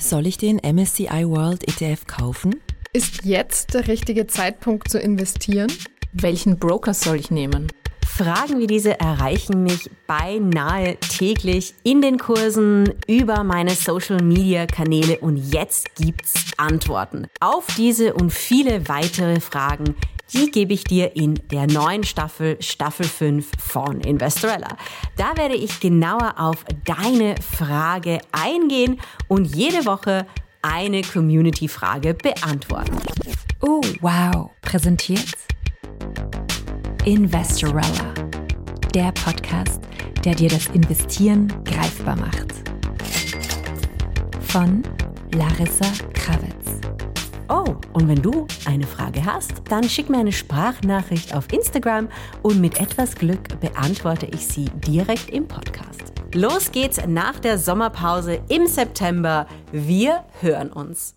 Soll ich den MSCI World ETF kaufen? Ist jetzt der richtige Zeitpunkt zu investieren? Welchen Broker soll ich nehmen? Fragen wie diese erreichen mich beinahe täglich in den Kursen über meine Social Media Kanäle und jetzt gibt's Antworten auf diese und viele weitere Fragen. Die gebe ich dir in der neuen Staffel, Staffel 5 von Investorella. Da werde ich genauer auf deine Frage eingehen und jede Woche eine Community-Frage beantworten. Oh, wow. Präsentiert Investorella, der Podcast, der dir das Investieren greifbar macht. Von Larissa Krawitz. Oh, und wenn du eine Frage hast, dann schick mir eine Sprachnachricht auf Instagram und mit etwas Glück beantworte ich sie direkt im Podcast. Los geht's nach der Sommerpause im September. Wir hören uns.